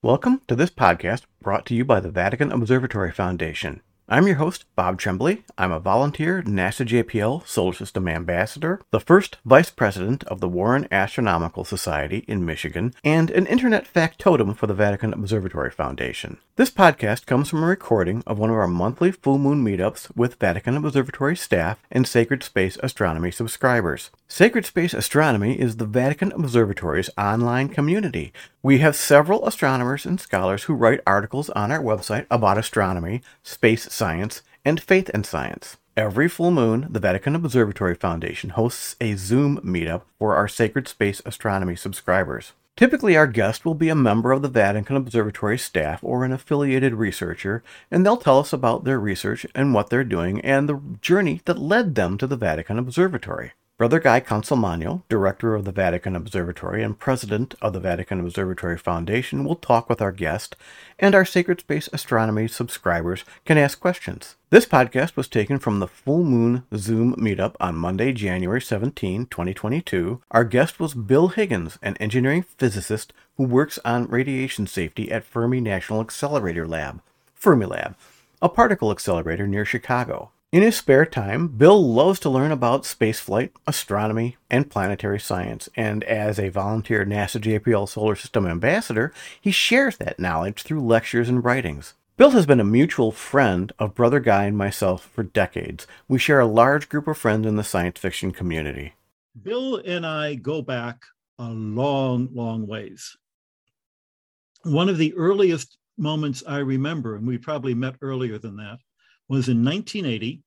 Welcome to this podcast brought to you by the Vatican Observatory Foundation. I'm your host, Bob Trembley. I'm a volunteer NASA JPL Solar System Ambassador, the first Vice President of the Warren Astronomical Society in Michigan, and an Internet factotum for the Vatican Observatory Foundation. This podcast comes from a recording of one of our monthly full moon meetups with Vatican Observatory staff and Sacred Space Astronomy subscribers. Sacred Space Astronomy is the Vatican Observatory's online community. We have several astronomers and scholars who write articles on our website about astronomy, space science, and faith and science. Every full moon, the Vatican Observatory Foundation hosts a Zoom meetup for our Sacred Space Astronomy subscribers. Typically, our guest will be a member of the Vatican Observatory staff or an affiliated researcher, and they'll tell us about their research and what they're doing and the journey that led them to the Vatican Observatory. Brother Guy Consolmagno, director of the Vatican Observatory and president of the Vatican Observatory Foundation, will talk with our guest, and our Sacred Space Astronomy subscribers can ask questions. This podcast was taken from the Full Moon Zoom meetup on Monday, January 17, 2022. Our guest was Bill Higgins, an engineering physicist who works on radiation safety at Fermi National Accelerator Lab, Fermilab, a particle accelerator near Chicago. In his spare time, Bill loves to learn about spaceflight, astronomy, and planetary science, and as a volunteer NASA JPL Solar System ambassador, he shares that knowledge through lectures and writings. Bill has been a mutual friend of Brother Guy and myself for decades. We share a large group of friends in the science fiction community. Bill and I go back a long, long ways. One of the earliest moments I remember, and we probably met earlier than that, was in 1980.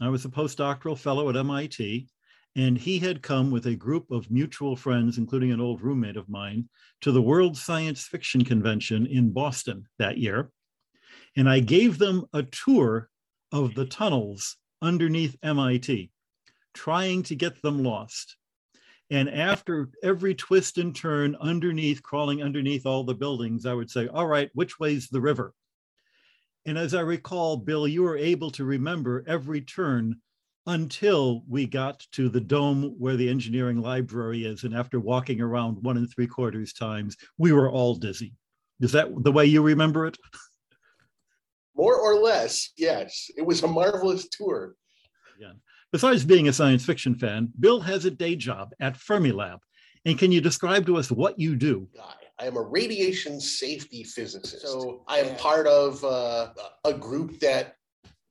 I was a postdoctoral fellow at MIT, and he had come with a group of mutual friends, including an old roommate of mine, to the World Science Fiction Convention in Boston that year. And I gave them a tour of the tunnels underneath MIT, trying to get them lost. And after every twist and turn underneath, crawling underneath all the buildings, I would say, All right, which way's the river? And as I recall, Bill, you were able to remember every turn until we got to the dome where the engineering library is. And after walking around one and three quarters times, we were all dizzy. Is that the way you remember it? More or less, yes. It was a marvelous tour. Yeah. Besides being a science fiction fan, Bill has a day job at Fermilab. And can you describe to us what you do? I am a radiation safety physicist. So I am part of uh, a group that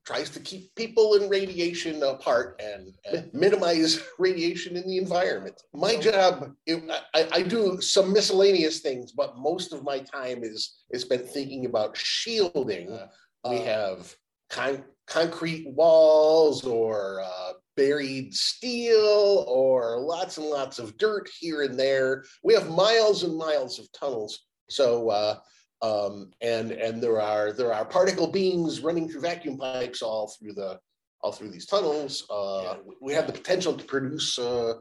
tries to keep people in radiation apart and, and minimize radiation in the environment. My job, it, I, I, do some miscellaneous things, but most of my time is is spent thinking about shielding. Uh, we have con- concrete walls or uh, buried steel or lots and lots of dirt here and there. We have miles and miles of tunnels. So uh, um, and and there are there are particle beams running through vacuum pipes all through the all through these tunnels. Uh, yeah. We have the potential to produce uh,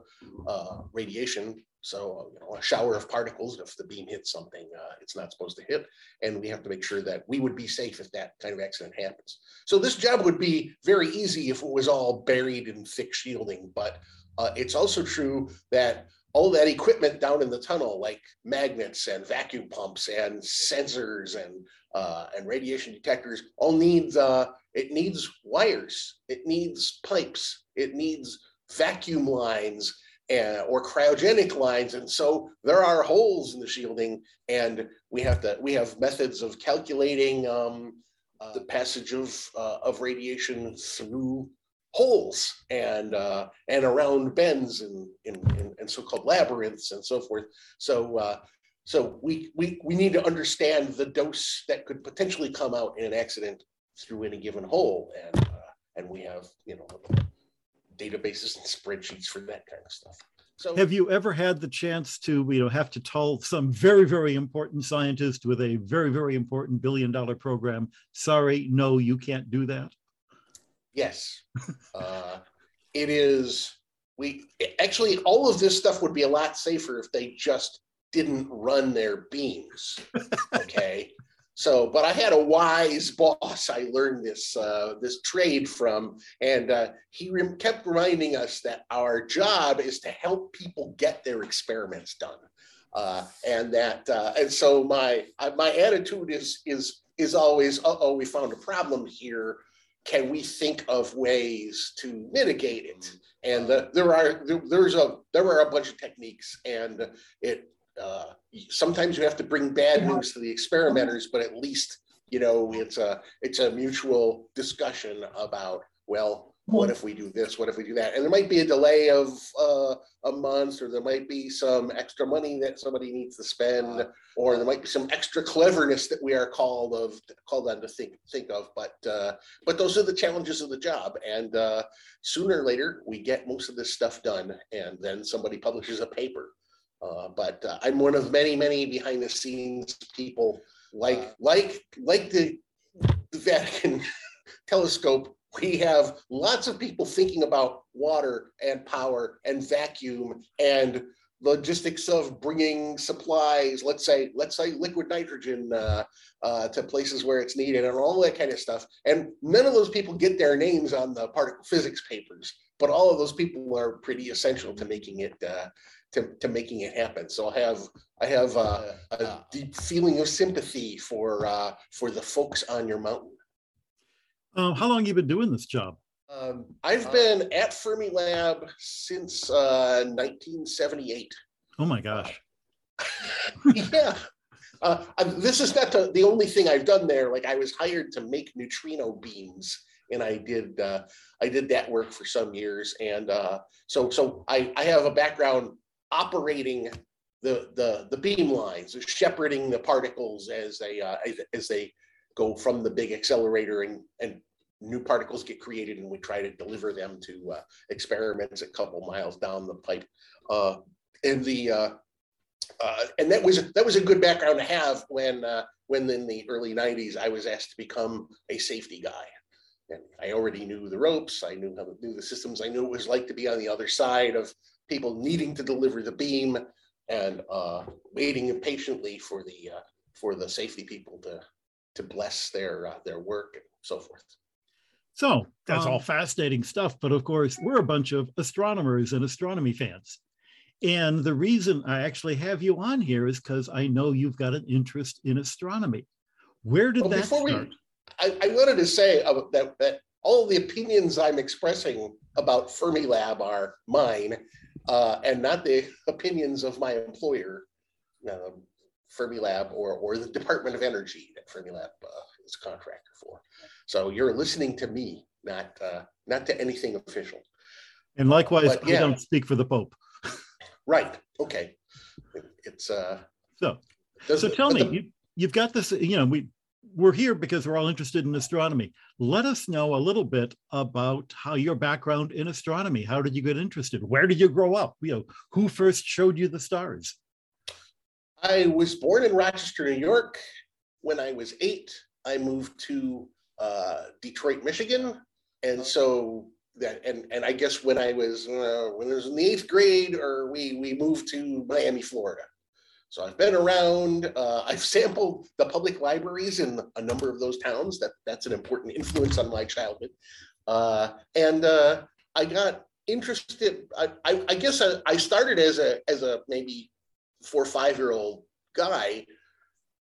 uh radiation so, you know, a shower of particles, if the beam hits something uh, it's not supposed to hit, and we have to make sure that we would be safe if that kind of accident happens. So, this job would be very easy if it was all buried in thick shielding, but uh, it's also true that all that equipment down in the tunnel, like magnets and vacuum pumps and sensors and uh, and radiation detectors, all needs uh, it needs wires, it needs pipes, it needs vacuum lines uh, or cryogenic lines. And so there are holes in the shielding, and we have to we have methods of calculating um, uh, the passage of uh, of radiation through holes and uh, and around bends and, and, and so-called labyrinths and so forth. So uh, so we, we we need to understand the dose that could potentially come out in an accident through any given hole, and uh, and we have you know databases and spreadsheets for that kind of stuff. So, have you ever had the chance to, you know, have to tell some very, very important scientist with a very, very important billion dollar program, sorry, no, you can't do that? Yes. uh, it is. We actually, all of this stuff would be a lot safer if they just didn't run their beams. Okay. So, but I had a wise boss. I learned this uh, this trade from, and uh, he re- kept reminding us that our job is to help people get their experiments done. uh, and that uh, and so my uh, my attitude is is is always oh we found a problem here can we think of ways to mitigate it and uh, there are there, there's a there are a bunch of techniques and it uh, sometimes you have to bring bad news to the experimenters but at least you know it's a it's a mutual discussion about well what if we do this? What if we do that? And there might be a delay of uh, a month or there might be some extra money that somebody needs to spend or there might be some extra cleverness that we are called of called on to think think of. But uh, but those are the challenges of the job. And uh, sooner or later we get most of this stuff done and then somebody publishes a paper uh, but uh, i'm one of many many behind the scenes people like like like the, the vatican telescope. We have lots of people thinking about water and power and vacuum and logistics of bringing supplies let's say let's say liquid nitrogen uh, uh, to places where it's needed and all that kind of stuff. And none of those people get their names on the particle physics papers but all of those people are pretty essential to making it uh, to, to making it happen so i have i have uh, a deep feeling of sympathy for uh, for the folks on your mountain um, how long have you been doing this job? Um, I've been at Fermilab since uh, 1978. Oh my gosh. yeah. Uh, this is not the, the only thing I've done there. Like I was hired to make neutrino beams, and I did uh, I did that work for some years. And uh, so so I, I have a background operating the the the beam lines, shepherding the particles as they uh, as they go from the big accelerator and, and new particles get created and we try to deliver them to uh, experiments a couple miles down the pipe. Uh, and the uh, uh and that was that was a good background to have when uh, when in the early 90s I was asked to become a safety guy. And I already knew the ropes, I knew how to do the systems, I knew what it was like to be on the other side of people needing to deliver the beam and uh, waiting impatiently for the for the safety people to to bless their uh, their work and so forth. So that's um, all fascinating stuff. But of course, we're a bunch of astronomers and astronomy fans. And the reason I actually have you on here is because I know you've got an interest in astronomy. Where did well, that start? We, I, I, wanted to say uh, that, that all the opinions I'm expressing about Fermilab are mine uh, and not the opinions of my employer. Um, Fermilab or, or the Department of Energy that Fermilab uh, is a contractor for. So you're listening to me, not uh, not to anything official. And likewise, but, yeah. I don't speak for the Pope. right. Okay. It's uh. So, so tell me, the, you, you've got this. You know, we we're here because we're all interested in astronomy. Let us know a little bit about how your background in astronomy. How did you get interested? Where did you grow up? You know, who first showed you the stars? I was born in Rochester, New York. When I was eight, I moved to uh, Detroit, Michigan, and so that and and I guess when I was uh, when I was in the eighth grade, or we we moved to Miami, Florida. So I've been around. Uh, I've sampled the public libraries in a number of those towns. That that's an important influence on my childhood, uh, and uh, I got interested. I, I, I guess I, I started as a as a maybe four or five year old guy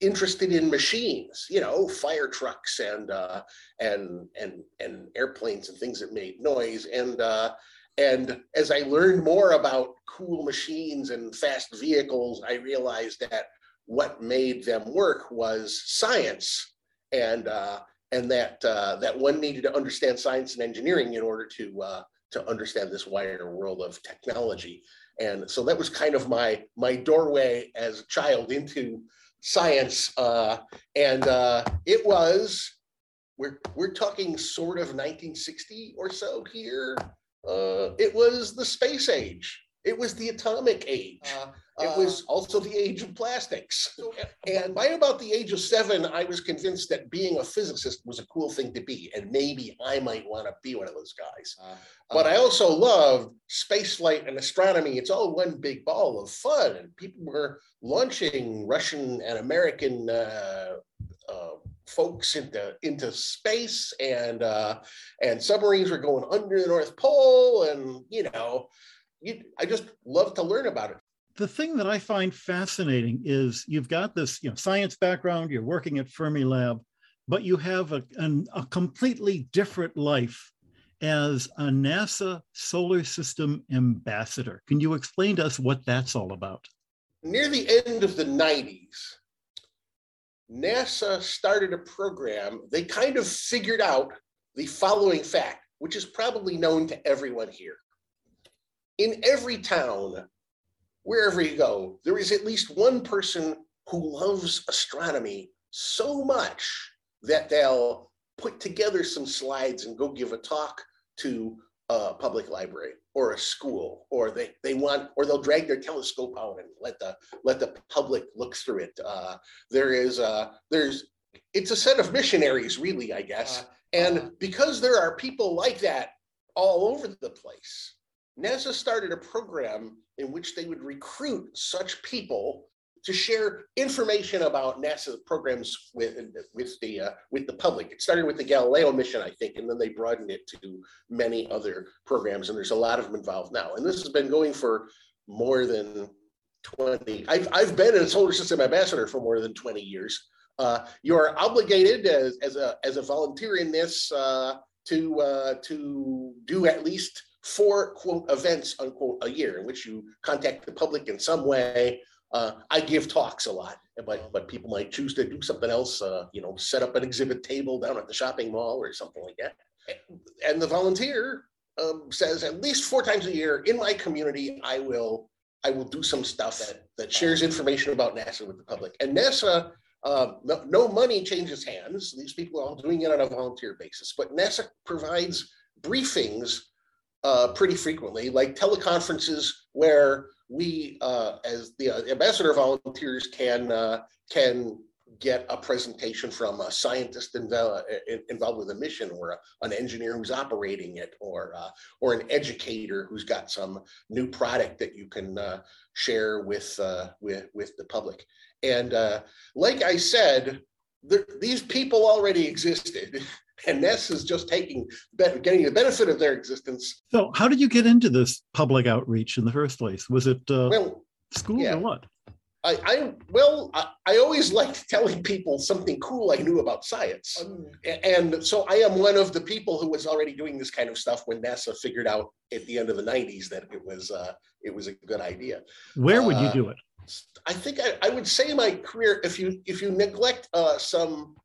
interested in machines you know fire trucks and uh, and and and airplanes and things that made noise and uh, and as i learned more about cool machines and fast vehicles i realized that what made them work was science. And uh, and that uh, that one needed to understand science and engineering in order to uh, to understand this wider world of technology. And so that was kind of my my doorway as a child into science uh, and uh, it was we're we're talking sort of 1960 or so here uh, it was the space age it was the atomic age uh, it was uh, also the age of plastics. And by about the age of seven, I was convinced that being a physicist was a cool thing to be. And maybe I might want to be one of those guys. Uh, but I uh, also loved spaceflight and astronomy. It's all one big ball of fun. And people were launching Russian and American uh, uh, folks into into space and uh, and submarines were going under the North Pole and you know you, I just love to learn about it the thing that I find fascinating is you've got this you know, science background, you're working at Fermilab, but you have a, an, a completely different life as a NASA solar system ambassador. Can you explain to us what that's all about? Near the end of the 90s, NASA started a program. They kind of figured out the following fact, which is probably known to everyone here. In every town, wherever you go, there is at least one person who loves astronomy so much that they'll put together some slides and go give a talk to a public library or a school or they they want or they'll drag their telescope out and let the let the public look through it. Uh, there is uh there's it's a set of missionaries really i guess. Uh, and uh, because there are people like that all over the place nasa started a program in which they would recruit such people to share information about NASA programs with with the uh, with the public. It started with the Galileo mission, I think, and then they broadened it to many other programs. And there's a lot of them involved now. And this has been going for more than 20. I've I've been a solar system ambassador for more than 20 years. Uh, you are obligated as, as a as a volunteer in this uh, to uh, to do at least four quote events unquote a year in which you contact the public in some way uh, I give talks a lot, but but people might choose to do something else. Uh, you know, set up an exhibit table down at the shopping mall or something like that. And the volunteer um, says at least four times a year in my community, I will I will do some stuff that that shares information about NASA with the public. And NASA, uh, no, no money changes hands. These people are all doing it on a volunteer basis. But NASA provides briefings uh, pretty frequently, like teleconferences where we, uh, as the uh, ambassador volunteers, can uh, can get a presentation from a scientist involved, involved with a mission, or a, an engineer who's operating it, or uh, or an educator who's got some new product that you can uh, share with uh, with with the public. And like I said, these people already existed. and NASA is just taking getting the benefit of their existence. So, how did you get into this public outreach in the first place? Was it uh, well, school yeah. or what? I, I well, I, I, always liked telling people something cool I knew about science, um, and so I am one of the people who was already doing this kind of stuff when NASA figured out at the end of the '90s that it was uh, it was a good idea. Where would uh, you do it? I think I, I, would say my career, if you if you neglect uh, some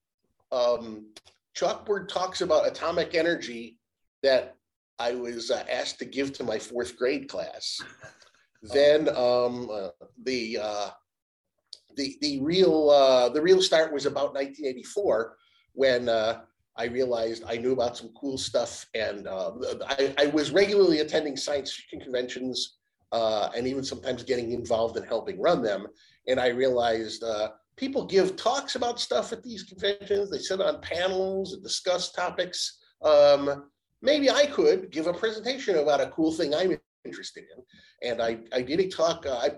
um, chalkboard talks about atomic energy that I was uh, asked to give to my fourth grade class. Then um, uh, the uh, the the real uh, the real start was about 1984 when uh, I realized I knew about some cool stuff, and uh, I, I, was regularly attending science fiction conventions and even sometimes getting involved in helping run them. And I realized people give talks about stuff at these conventions. They sit on panels and discuss topics. Um, maybe I could give a presentation about a cool thing I'm interested in. And I, I did a talk. Uh, I,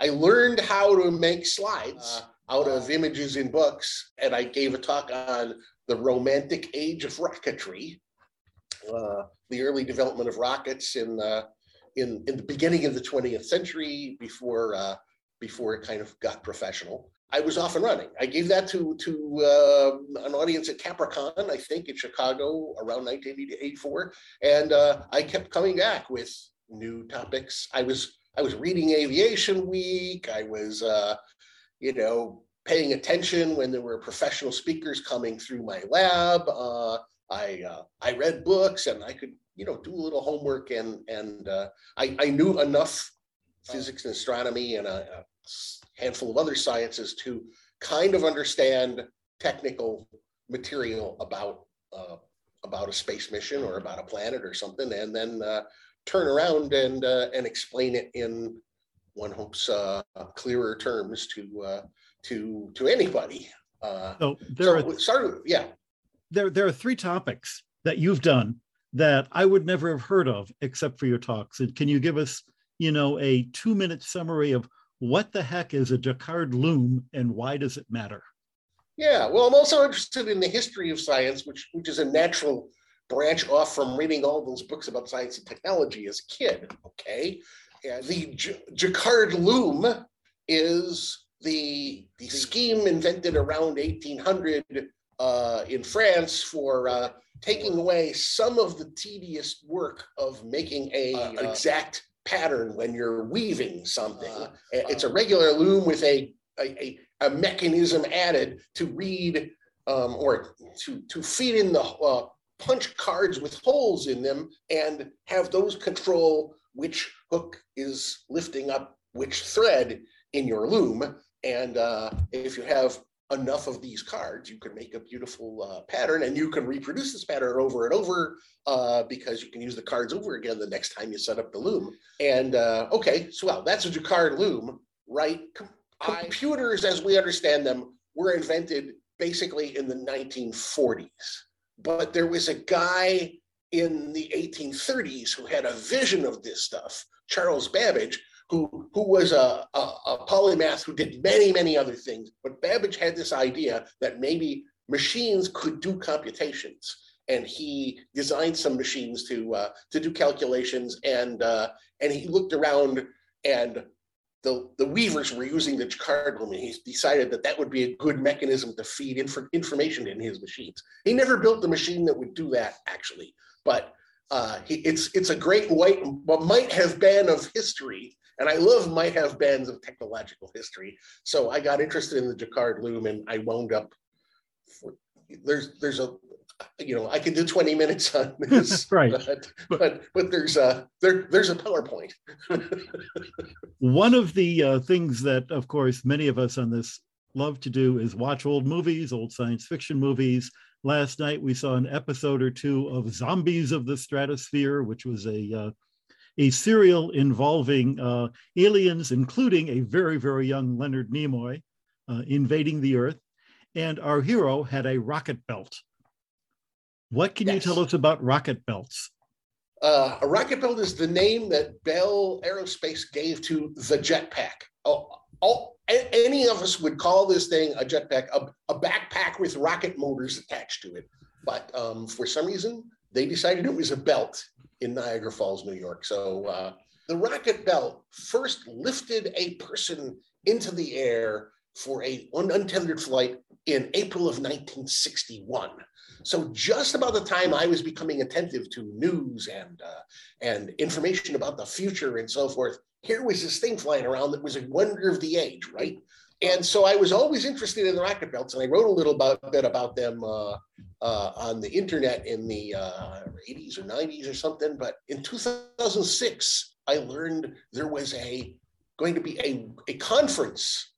I learned how to make slides uh, out of images in books. And I gave a talk on the romantic age of rocketry, uh, the early development of rockets in, in, in the beginning of the 20th century before, uh, before it kind of got professional. I was off and running. I gave that to to uh, an audience at Capricon, I think, in Chicago around 1984, and uh, I kept coming back with new topics. I was I was reading Aviation Week. I was, uh, you know, paying attention when there were professional speakers coming through my lab. Uh, I uh, I read books, and I could, you know, do a little homework, and and uh, I I knew enough physics and astronomy and a handful of other sciences to kind of understand technical material about uh, about a space mission or about a planet or something, and then uh, turn around and uh, and explain it in one hopes uh, clearer terms to uh, to to anybody. Uh, so there so are started, yeah. There there are three topics that you've done that I would never have heard of except for your talks. And can you give us, you know, a two minute summary of what the heck is a Jacquard loom and why does it matter? Yeah, well, I'm also interested in the history of science, which which is a natural branch off from reading all those books about science and technology as a kid. Okay, And the J- Jacquard loom is the, the scheme invented around 1800 uh, in France for uh, taking away some of the tedious work of making a uh, exact pattern when you're weaving something. Uh, it's a regular loom with a, a, a mechanism added to read um, or to, to feed in the uh, punch cards with holes in them and have those control which hook is lifting up which thread in your loom. And uh, if you have enough of these cards, you can make a beautiful uh, pattern and you can reproduce this pattern over and over uh, because you can use the cards over again the next time you set up the loom. And uh, okay, so well, that's a Jacquard loom, right? Com- computers, as we understand them, were invented basically in the 1940s. But there was a guy in the 1830s who had a vision of this stuff, Charles Babbage, who, who was a, a, a, polymath who did many, many other things. Babbage had this idea that maybe machines could do computations. And he designed some machines to uh, to do calculations, and uh, and he looked around, and the, the weavers were using the Jacquard loom, and he decided that that would be a good mechanism to feed inf- information in his machines. He never built the machine that would do that, actually, but uh, he, it's it's a great white what might have been of history and I love might have beens of technological history. So I got interested in the Jacquard loom and I wound up for, there's there's a you know I could do 20 minutes on this right but, but but there's a there there's a PowerPoint. One of the uh, things that of course many of us on this love to do is watch old movies, old science fiction movies. Last night we saw an episode or two of Zombies of the Stratosphere, which was a uh, a serial involving uh, aliens, including a very, very young Leonard Nimoy uh, invading the Earth. And our hero had a rocket belt. What can yes. you tell us about rocket belts? Uh, a rocket belt is the name that Bell Aerospace gave to the jetpack. Oh, all, any of us would call this thing a jetpack, a, a backpack with rocket motors attached to it. But um, for some reason, they decided it was a belt in Niagara Falls, New York. So uh, the rocket belt first lifted a person into the air for a untended flight in April of 1961. So just about the time I was becoming attentive to news and uh, and information about the future and so forth, here was this thing flying around that was a wonder of the age, right? And so I was always interested in the rocket belts, and I wrote a little about, bit about them uh, uh, on the internet in the uh, 80s or 90s or something. But in 2006, I learned there was a going to be a, a conference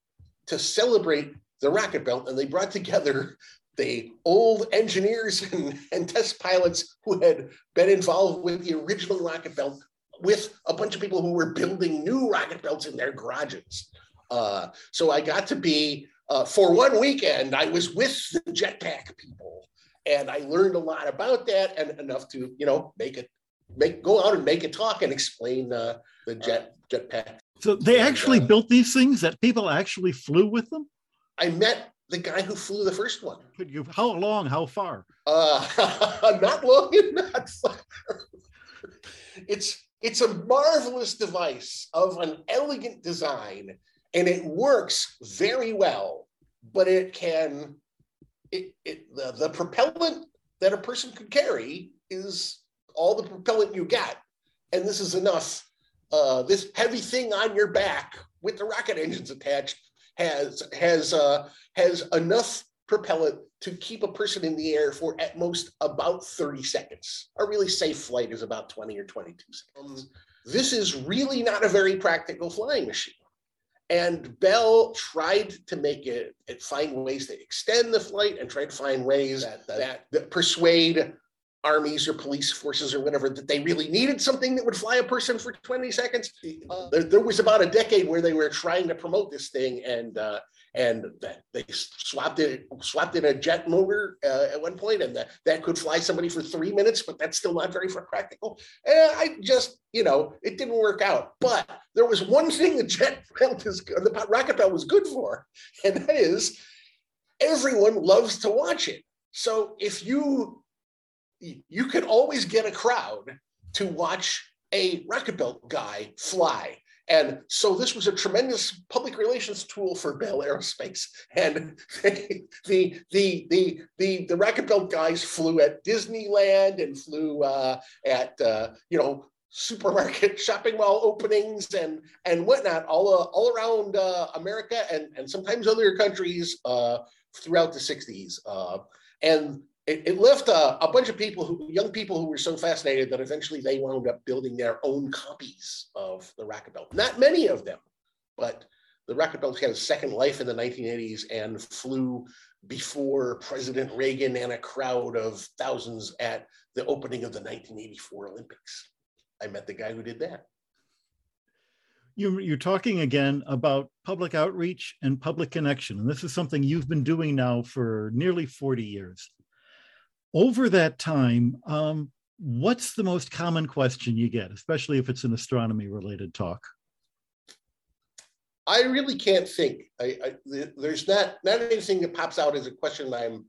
to celebrate the rocket belt, and they brought together the old engineers and, and test pilots who had been involved with the original rocket belt with a bunch of people who were building new rocket belts in their garages. Uh, so I got to be, uh, for one weekend, I was with the jetpack people and I learned a lot about that and enough to, you know, make it, make, go out and make a talk and explain uh, the jet jetpack. So they and, actually uh, built these things that people actually flew with them? I met the guy who flew the first one. Could you, how long, how far? Uh, not long and not far. it's, it's a marvelous device of an elegant design and it works very well, but it can, it, it the, the propellant that a person could carry is all the propellant you get. And this is enough. Uh, this heavy thing on your back with the rocket engines attached has has uh, has enough propellant to keep a person in the air for at most about 30 seconds. A really safe flight is about 20 or 22 seconds. This is really not a very practical flying machine. And Bell tried to make it, it find ways to extend the flight and try to find ways that, that, that persuade armies or police forces or whatever that they really needed something that would fly a person for 20 seconds. Uh, there, there, was about a decade where they were trying to promote this thing, and uh, and they swapped it swapped in a jet motor uh, at one point, and that, that could fly somebody for three minutes, but that's still not very practical. And I just, you know, it didn't work out. But there was one thing the jet belt is the rocket belt was good for, and that is everyone loves to watch it. So if you you can always get a crowd to watch a rocket belt guy fly. And so this was a tremendous public relations tool for Bell Aerospace. And the the the the the rocket belt guys flew at Disneyland and flew uh, at uh, you know supermarket shopping mall openings and and whatnot all uh, all around uh, America and and sometimes other countries uh, throughout the 60s. Uh, and it, it left a, a, bunch of people who young people who were so fascinated that eventually they wound up building their own copies of the rocket belt. Not many of them but the rocket belt had a second life in the 1980s and flew before president reagan and a crowd of thousands at the opening of the 1984 olympics. I met the guy who did that. You, you're talking again about public outreach and public connection and this is something you've been doing now for nearly 40 years over that time, um, what's the most common question you get, especially if it's an astronomy related talk? I really can't think. I, I, there's not not anything that pops out as a question I'm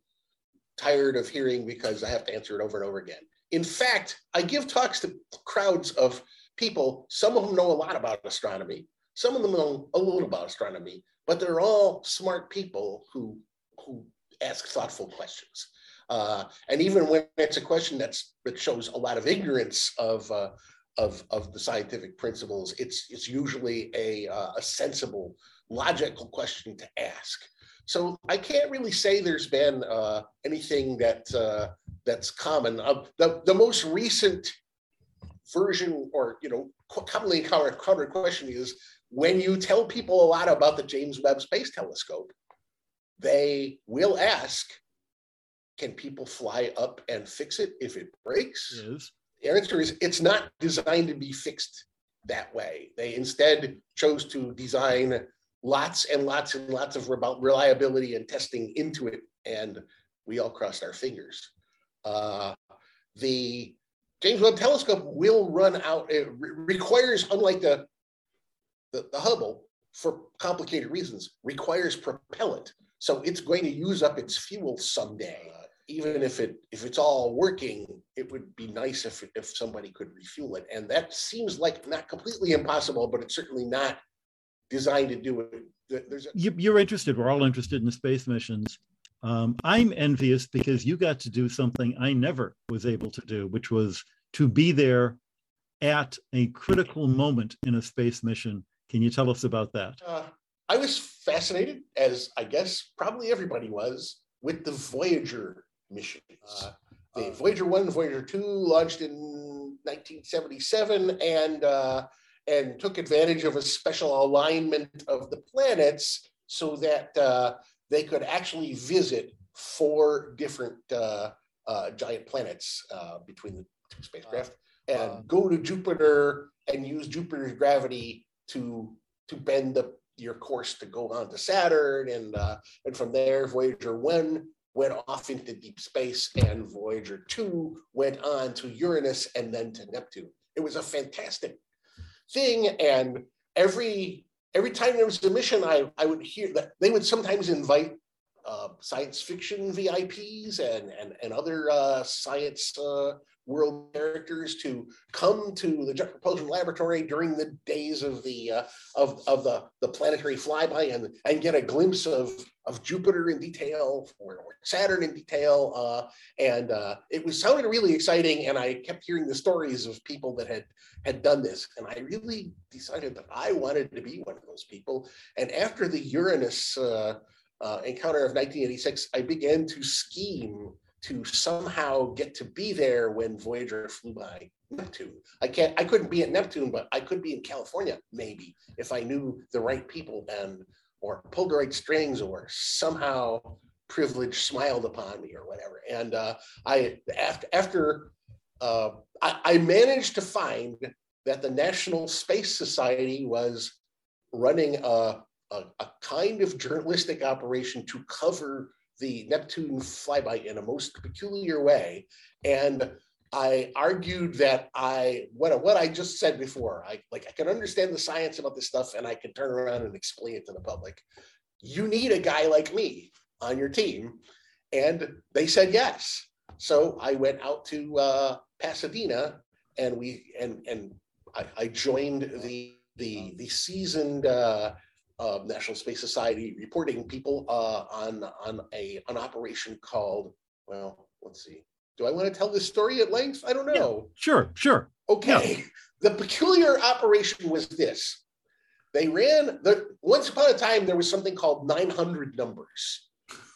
tired of hearing because I have to answer it over and over again. In fact, I give talks to crowds of people. Some of them know a lot about astronomy. Some of them know a little about astronomy, but they're all smart people who who ask thoughtful questions. Uh, and even when it's a question that's that shows a lot of ignorance of uh, of of the scientific principles, it's it's usually a uh, a sensible, logical question to ask. So I can't really say there's been uh, anything that uh, that's common. the the most recent version, or you know, commonly encountered question is when you tell people a lot about the James Webb Space Telescope, they will ask can people fly up and fix it if it breaks? Yes. The answer is it's not designed to be fixed that way. They instead chose to design lots and lots and lots of reliability and testing into it, and we all crossed our fingers. Uh, the James Webb Telescope will run out. It re- requires, unlike the, the the Hubble, for complicated reasons, requires propellant. So it's going to use up its fuel someday even if it if it's all working, it would be nice if if somebody could refuel it. And that seems like not completely impossible, but it's certainly not designed to do it. There's a- you, are interested. We're all interested in space missions. Um, I'm envious because you got to do something I never was able to do, which was to be there at a critical moment in a space mission. Can you tell us about that? Uh, I was fascinated, as I guess probably everybody was, with the Voyager missions. Uh, the uh, Voyager 1 and Voyager 2 launched in 1977 and uh, and took advantage of a special alignment of the planets so that uh, they could actually visit four different uh, uh, giant planets between the two spacecraft and go to Jupiter and use Jupiter's gravity to to bend the your course to go on to Saturn and and from there Voyager 1 went off into deep space, and Voyager 2 went on to Uranus and then to Neptune. It was a fantastic thing. And every every time there was a mission, I, I would hear that they would sometimes invite uh, science fiction VIPs and, and, and other uh, science uh, world characters to come to the Jet Propulsion Laboratory during the days of the uh, of, of the, the planetary flyby and, and get a glimpse of, of Jupiter in detail or, or Saturn in detail. Uh, and uh, it was sounded really exciting. And I kept hearing the stories of people that had had done this. And I really decided that I wanted to be one of those people. And after the Uranus uh, uh, encounter of 1986, I began to scheme to somehow get to be there when Voyager flew by Neptune. I can't, I couldn't be at Neptune, but I could be in California maybe if I knew the right people and or pulled the right strings or somehow privilege smiled upon me or whatever. And uh, I after after uh, I, I managed to find that the National Space Society was running a, a, a kind of journalistic operation to cover the Neptune flyby in a most peculiar way. And I argued that I what what I just said before, I like I can understand the science about this stuff and I can turn around and explain it to the public. You need a guy like me on your team. And they said yes. So I went out to uh, Pasadena and we and and I, I, joined the the the seasoned uh, uh, National Space Society reporting people uh, on on a an operation called well, let's see. Do I want to tell this story at length? I don't know. Yeah, sure, sure. Okay. Yeah. The peculiar operation was this. They ran the once upon a time there was something called 900 numbers.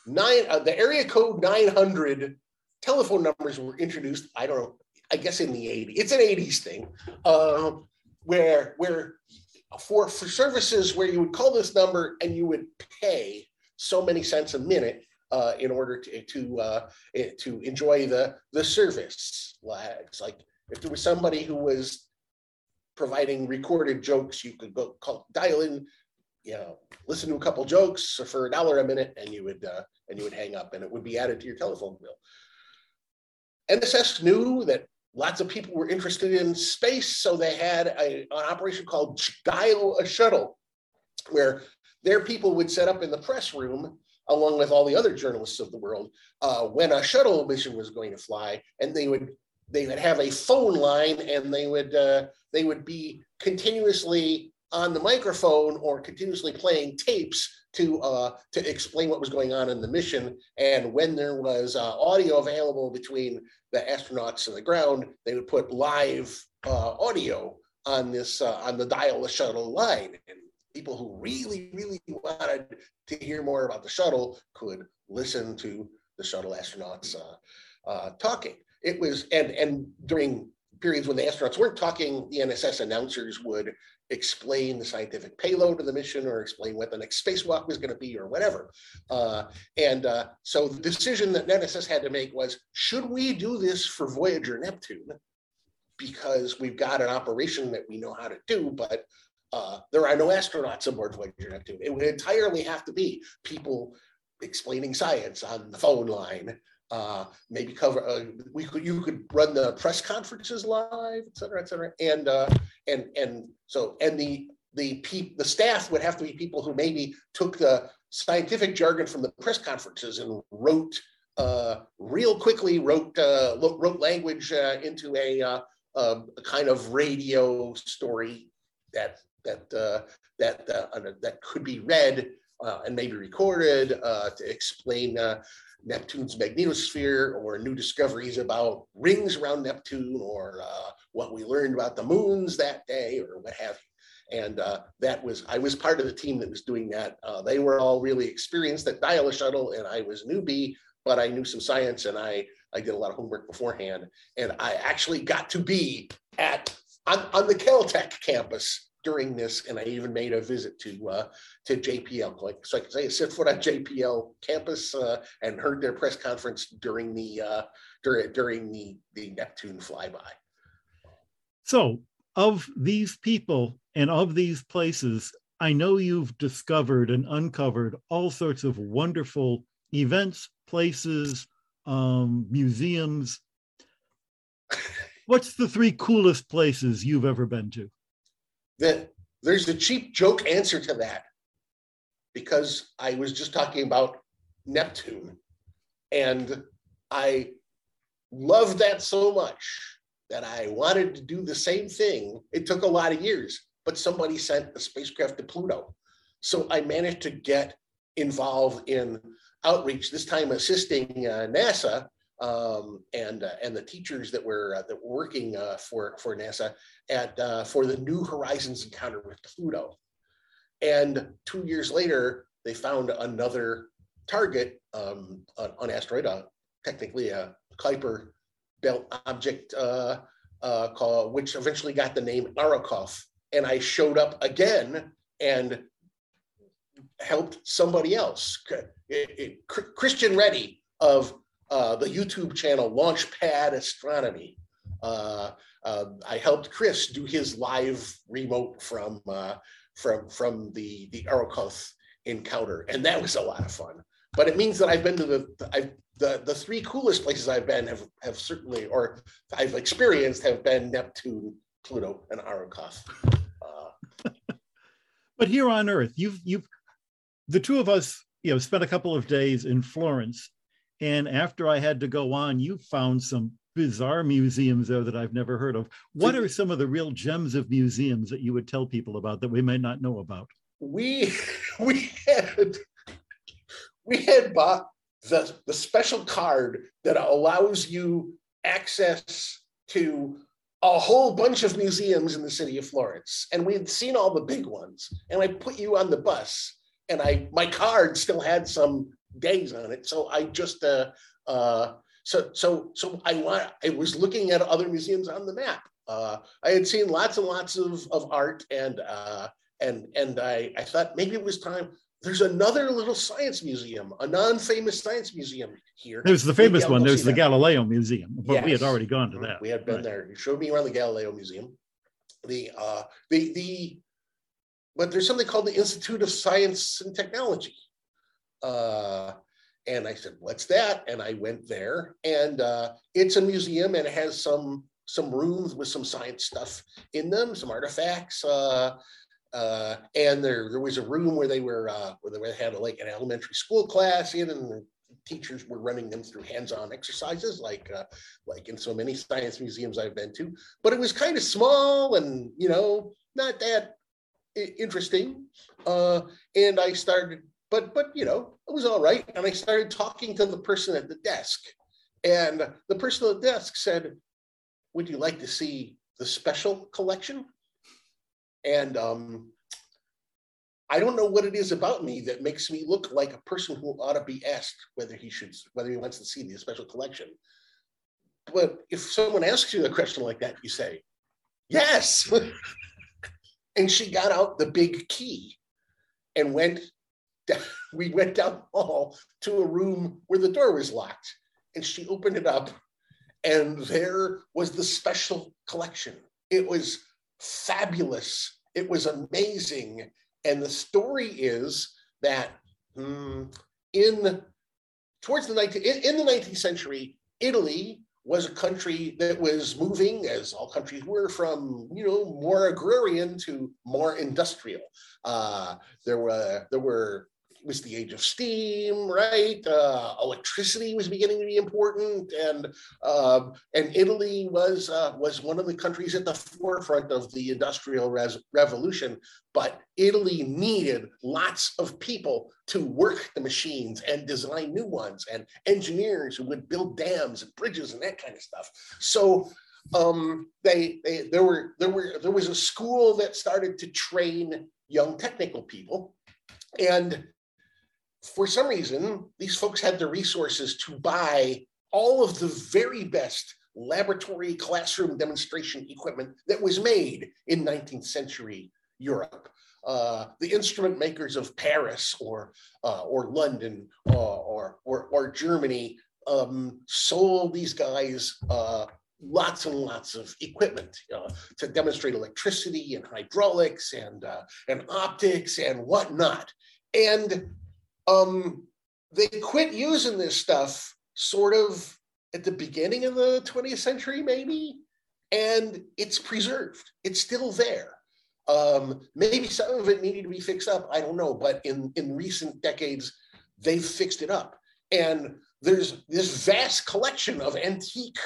Nine uh, the area code 900 telephone numbers were introduced. I don't know. I guess in the 80s. It's an 80s thing. Uh, where where for for services where you would call this number and you would pay so many cents a minute uh, in order to to uh, eh, to enjoy the the service. It's like if there was somebody who was providing recorded jokes, you could go call, dial in, you know, listen to a couple jokes for a dollar a minute, and you would uh, and you would hang up, and it would be added to your telephone bill. NSS knew that lots of people were interested in space, so they had a, an operation called Dial a Shuttle, where their people would set up in the press room along with all the other journalists of the world uh, when a shuttle mission was going to fly, and they would they would have a phone line, and they would uh, they would be continuously on the microphone or continuously playing tapes to uh, to explain what was going on in the mission. And when there was uh, audio available between the astronauts and the ground, they would put live uh, audio on this uh, on the dial a shuttle line. And people who really really wanted to hear more about the shuttle could listen to the shuttle astronauts uh, uh, talking. It was and and during periods when the astronauts weren't talking, the NSS announcers would explain the scientific payload of the mission or explain what the next spacewalk was going to be or whatever. Uh, and uh, so the decision that NSS had to make was, should we do this for Voyager Neptune? Because we've got an operation that we know how to do, but uh, there are no astronauts aboard Voyager Neptune. It would entirely have to be people explaining science on the phone line uh, maybe cover uh, we could you could run the press conferences live et cetera et cetera. And uh, and and so and the the pe- the staff would have to be people who maybe took the scientific jargon from the press conferences and wrote uh, real quickly wrote uh, wrote language uh, into a, uh, a, kind of radio story that that uh, that uh, that could be read uh, and maybe recorded uh, to explain uh, Neptune's magnetosphere or new discoveries about rings around Neptune or uh, what we learned about the moons that day or what have you. And uh, that was, I was part of the team that was doing that. Uh, they were all really experienced at dial a shuttle and I was newbie, but I knew some science and I, I did a lot of homework beforehand. And I actually got to be at, on, on the Caltech campus during this, and I even made a visit to uh, to JPL, like so I could say, I set foot on JPL campus uh, and heard their press conference during the uh, during during the the Neptune flyby. So, of these people and of these places, I know you've discovered and uncovered all sorts of wonderful events, places, um, museums. What's the three coolest places you've ever been to? That there's a cheap joke answer to that because I was just talking about Neptune and I loved that so much that I wanted to do the same thing. It took a lot of years, but somebody sent a spacecraft to Pluto. So I managed to get involved in outreach, this time assisting uh, NASA um, and uh, and the teachers that were uh, that were working uh, for for NASA at uh, for the New Horizons encounter with Pluto. And two years later, they found another target um, on, on asteroid, uh, technically a Kuiper belt object, uh, called, which eventually got the name Arrokoth. And I showed up again and helped somebody else, it, it, Christian Ready of uh, the YouTube channel Launchpad Astronomy. Uh, uh, I helped Chris do his live remote from uh, from from the the Arrokoth encounter, and that was a lot of fun. But it means that I've been to the I've, the the three coolest places I've been have have certainly or I've experienced have been Neptune, Pluto, and Arrokoth. But here on Earth, you've you've the two of us, you know, spent a couple of days in Florence and after I had to go on, you found some bizarre museums there that I've never heard of. What are some of the real gems of museums that you would tell people about that we may not know about? We we had we had bought the, the special card that allows you access to a whole bunch of museums in the city of Florence. And we had seen all the big ones. And I put you on the bus and I my card still had some days on it. So I just uh uh so so so I want I was looking at other museums on the map. Uh I had seen lots and lots of, of art and uh and and I, I thought maybe it was time there's another little science museum, a non-famous science museum here. There's the famous one. There's the that. Galileo Museum, but yes. we had already gone to mm-hmm. that. We had been right. there. You showed me around the Galileo Museum. The uh, the the, but there's something called the Institute of Science and Technology. Uh, and I said, "What's that?" And I went there, and uh, it's a museum, and it has some some rooms with some science stuff in them, some artifacts. Uh, uh, and there, there was a room where they were uh, where they had a, like an elementary school class in, and teachers were running them through hands-on exercises, like uh, like in so many science museums I've been to. But it was kind of small, and you know, not that interesting. Uh, and I started, but but you know, it was all right. And I started talking to the person at the desk, and the person at the desk said, "Would you like to see the special collection?" And um, I don't know what it is about me that makes me look like a person who ought to be asked whether he should, whether he wants to see the special collection. But if someone asks you a question like that, you say, yes. and she got out the big key and went, we went down the hall to a room where the door was locked. And she opened it up, and there was the special collection. It was fabulous. It was amazing. And the story is that hmm, in towards the 19th, in, in the 19th century, Italy was a country that was moving, as all countries were, from you know more agrarian to more industrial. Uh, there were there were was the age of steam, right? Uh, electricity was beginning to be important, and uh, and Italy was uh, was one of the countries at the forefront of the industrial res- revolution. But Italy needed lots of people to work the machines and design new ones, and engineers who would build dams and bridges and that kind of stuff. So um, they, they there were there were there was a school that started to train young technical people and for some reason, these folks had the resources to buy all of the very best laboratory classroom demonstration equipment that was made in 19th century Europe. Uh, the instrument makers of Paris or uh, or London uh, or, or, or Germany um, sold these guys uh, lots and lots of equipment uh, to demonstrate electricity and hydraulics and uh, and optics and whatnot. And um, they quit using this stuff sort of at the beginning of the 20th century, maybe, and it's preserved. It's still there. Um, maybe some of it needed to be fixed up. I don't know, but in in recent decades, they've fixed it up, and there's this vast collection of antique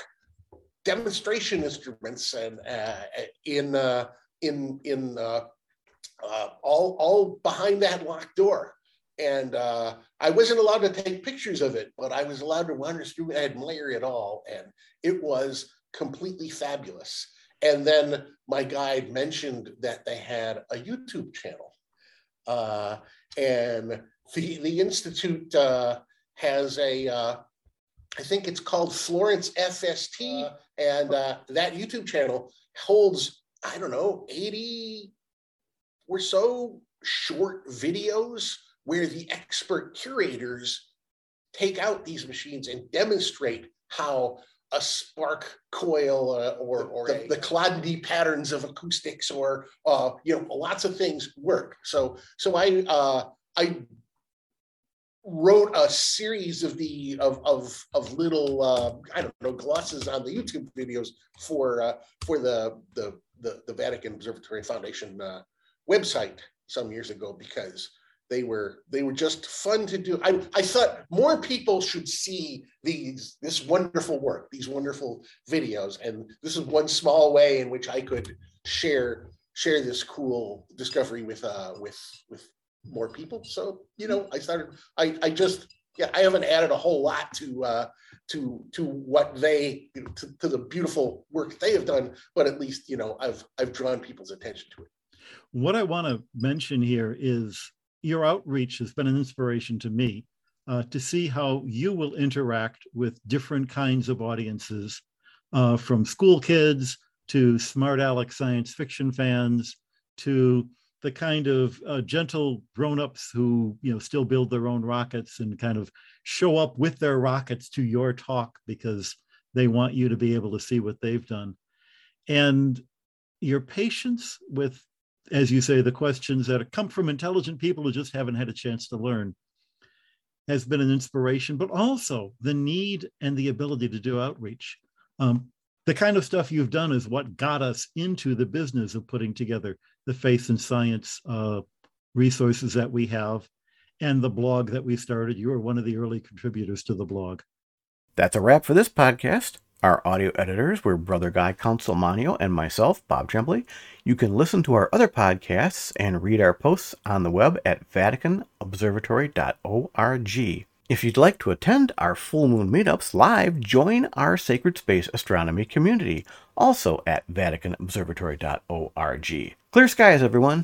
demonstration instruments and uh, in uh, in in uh, uh all all behind that locked door and uh, I wasn't allowed to take pictures of it, but I was allowed to wander through and admire it all, and it was completely fabulous. And then my guide mentioned that they had a YouTube channel, uh, and the the institute uh, has a uh, I think it's called Florence FST, uh, and uh, that YouTube channel holds I don't know eighty or so short videos where the expert curators take out these machines and demonstrate how a spark coil uh, or, or the, a, the patterns of acoustics or uh, you know lots of things work. So so I uh, I wrote a series of the of of, of little uh, I don't know glosses on the YouTube videos for uh, for the, the the the Vatican Observatory Foundation uh, website some years ago because they were they were just fun to do. I, I thought more people should see these this wonderful work, these wonderful videos, and this is one small way in which I could share share this cool discovery with uh with with more people. So you know, I started. I I just yeah, I haven't added a whole lot to uh, to to what they to, to the beautiful work they have done, but at least you know I've I've drawn people's attention to it. What I want to mention here is your outreach has been an inspiration to me uh, to see how you will interact with different kinds of audiences, uh, from school kids to smart aleck science fiction fans to the kind of uh, gentle grown-ups who you know still build their own rockets and kind of show up with their rockets to your talk because they want you to be able to see what they've done. And your patience with as you say the questions that come from intelligent people who just haven't had a chance to learn has been an inspiration but also the need and the ability to do outreach um, the kind of stuff you've done is what got us into the business of putting together the faith and science uh, resources that we have and the blog that we started. You were one of the early contributors to the blog. That's a wrap for this podcast. Our audio editors were Brother Guy Consolmagno and myself, Bob Trembley. You can listen to our other podcasts and read our posts on the web at vaticanobservatory.org. If you'd like to attend our full moon meetups live, join our Sacred Space Astronomy community, also at vaticanobservatory.org. Clear skies, everyone!